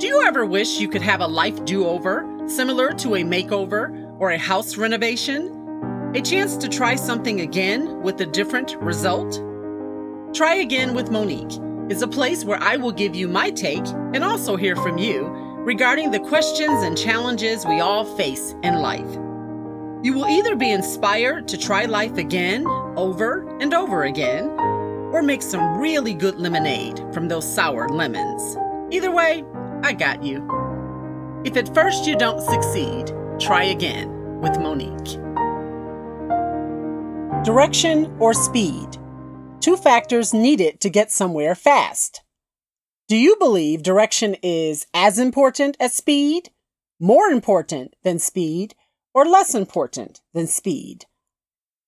Do you ever wish you could have a life do over, similar to a makeover or a house renovation? A chance to try something again with a different result? Try Again with Monique is a place where I will give you my take and also hear from you regarding the questions and challenges we all face in life. You will either be inspired to try life again, over and over again, or make some really good lemonade from those sour lemons. Either way, I got you. If at first you don't succeed, try again with Monique. Direction or speed? Two factors needed to get somewhere fast. Do you believe direction is as important as speed, more important than speed, or less important than speed?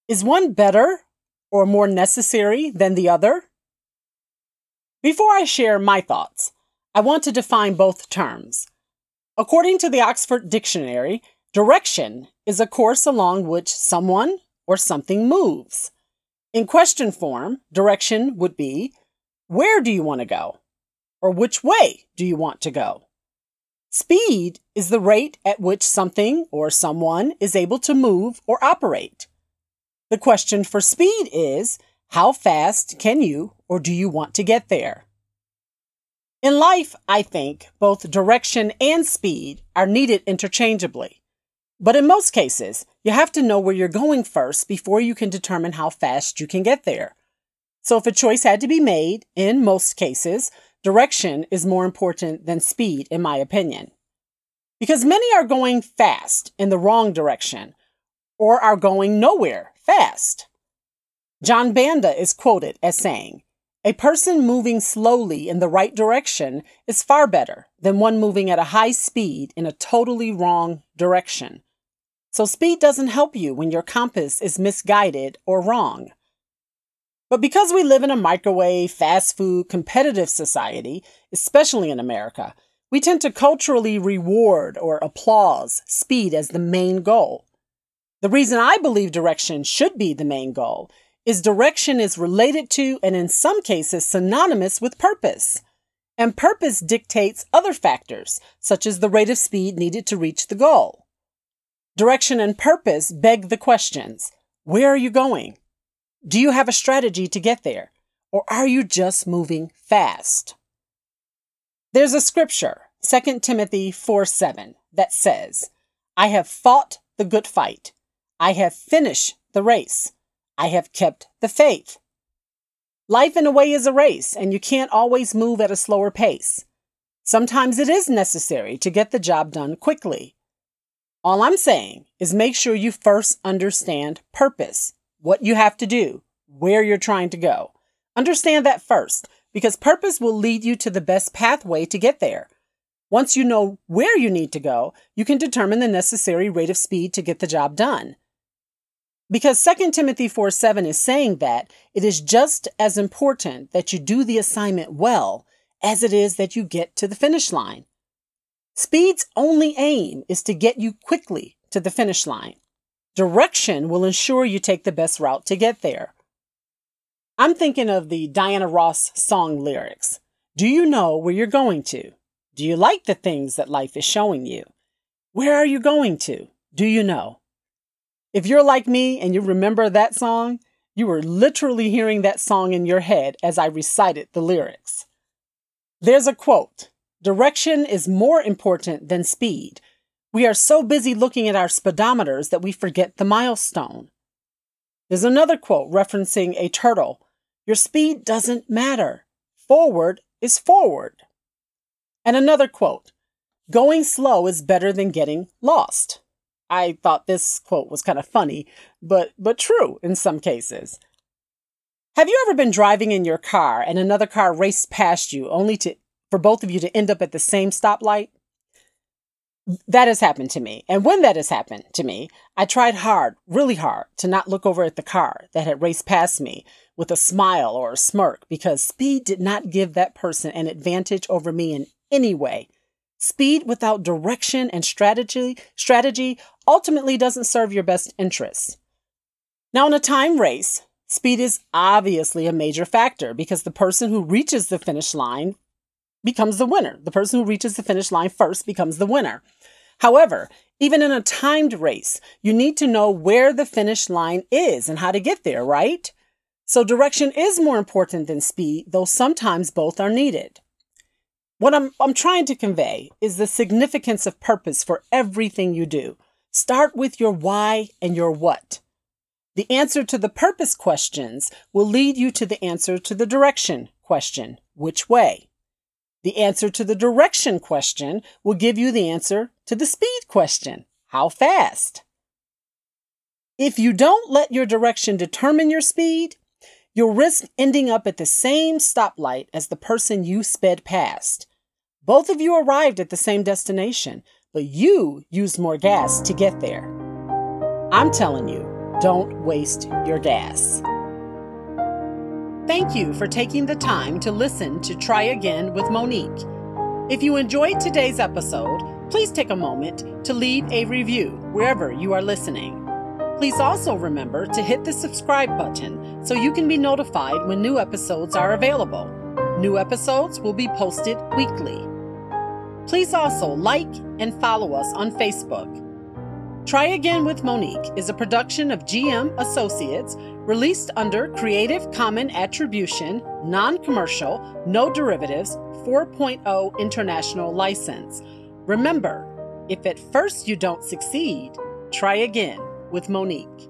Is one better or more necessary than the other? Before I share my thoughts, I want to define both terms. According to the Oxford Dictionary, direction is a course along which someone or something moves. In question form, direction would be Where do you want to go? Or which way do you want to go? Speed is the rate at which something or someone is able to move or operate. The question for speed is how fast can you or do you want to get there? In life, I think both direction and speed are needed interchangeably. But in most cases, you have to know where you're going first before you can determine how fast you can get there. So if a choice had to be made, in most cases, Direction is more important than speed, in my opinion. Because many are going fast in the wrong direction or are going nowhere fast. John Banda is quoted as saying, A person moving slowly in the right direction is far better than one moving at a high speed in a totally wrong direction. So, speed doesn't help you when your compass is misguided or wrong. But because we live in a microwave, fast food, competitive society, especially in America, we tend to culturally reward or applause speed as the main goal. The reason I believe direction should be the main goal is direction is related to and in some cases synonymous with purpose. And purpose dictates other factors, such as the rate of speed needed to reach the goal. Direction and purpose beg the questions Where are you going? Do you have a strategy to get there? Or are you just moving fast? There's a scripture, 2 Timothy 4 7, that says, I have fought the good fight. I have finished the race. I have kept the faith. Life, in a way, is a race, and you can't always move at a slower pace. Sometimes it is necessary to get the job done quickly. All I'm saying is make sure you first understand purpose what you have to do, where you're trying to go. Understand that first, because purpose will lead you to the best pathway to get there. Once you know where you need to go, you can determine the necessary rate of speed to get the job done. Because 2 Timothy 4 7 is saying that it is just as important that you do the assignment well as it is that you get to the finish line. Speed's only aim is to get you quickly to the finish line. Direction will ensure you take the best route to get there. I'm thinking of the Diana Ross song lyrics. Do you know where you're going to? Do you like the things that life is showing you? Where are you going to? Do you know? If you're like me and you remember that song, you were literally hearing that song in your head as I recited the lyrics. There's a quote Direction is more important than speed we are so busy looking at our speedometers that we forget the milestone. There's another quote referencing a turtle Your speed doesn't matter. Forward is forward. And another quote Going slow is better than getting lost. I thought this quote was kind of funny, but, but true in some cases. Have you ever been driving in your car and another car raced past you only to, for both of you to end up at the same stoplight? that has happened to me. And when that has happened to me, I tried hard, really hard, to not look over at the car that had raced past me with a smile or a smirk because speed did not give that person an advantage over me in any way. Speed without direction and strategy, strategy ultimately doesn't serve your best interests. Now, in a time race, speed is obviously a major factor because the person who reaches the finish line becomes the winner. The person who reaches the finish line first becomes the winner. However, even in a timed race, you need to know where the finish line is and how to get there, right? So direction is more important than speed, though sometimes both are needed. What I'm, I'm trying to convey is the significance of purpose for everything you do. Start with your why and your what. The answer to the purpose questions will lead you to the answer to the direction question which way? The answer to the direction question will give you the answer to the speed question how fast? If you don't let your direction determine your speed, you'll risk ending up at the same stoplight as the person you sped past. Both of you arrived at the same destination, but you used more gas to get there. I'm telling you, don't waste your gas. Thank you for taking the time to listen to Try Again with Monique. If you enjoyed today's episode, please take a moment to leave a review wherever you are listening. Please also remember to hit the subscribe button so you can be notified when new episodes are available. New episodes will be posted weekly. Please also like and follow us on Facebook. Try Again with Monique is a production of GM Associates released under Creative Common Attribution, Non Commercial, No Derivatives 4.0 International License. Remember, if at first you don't succeed, try again with Monique.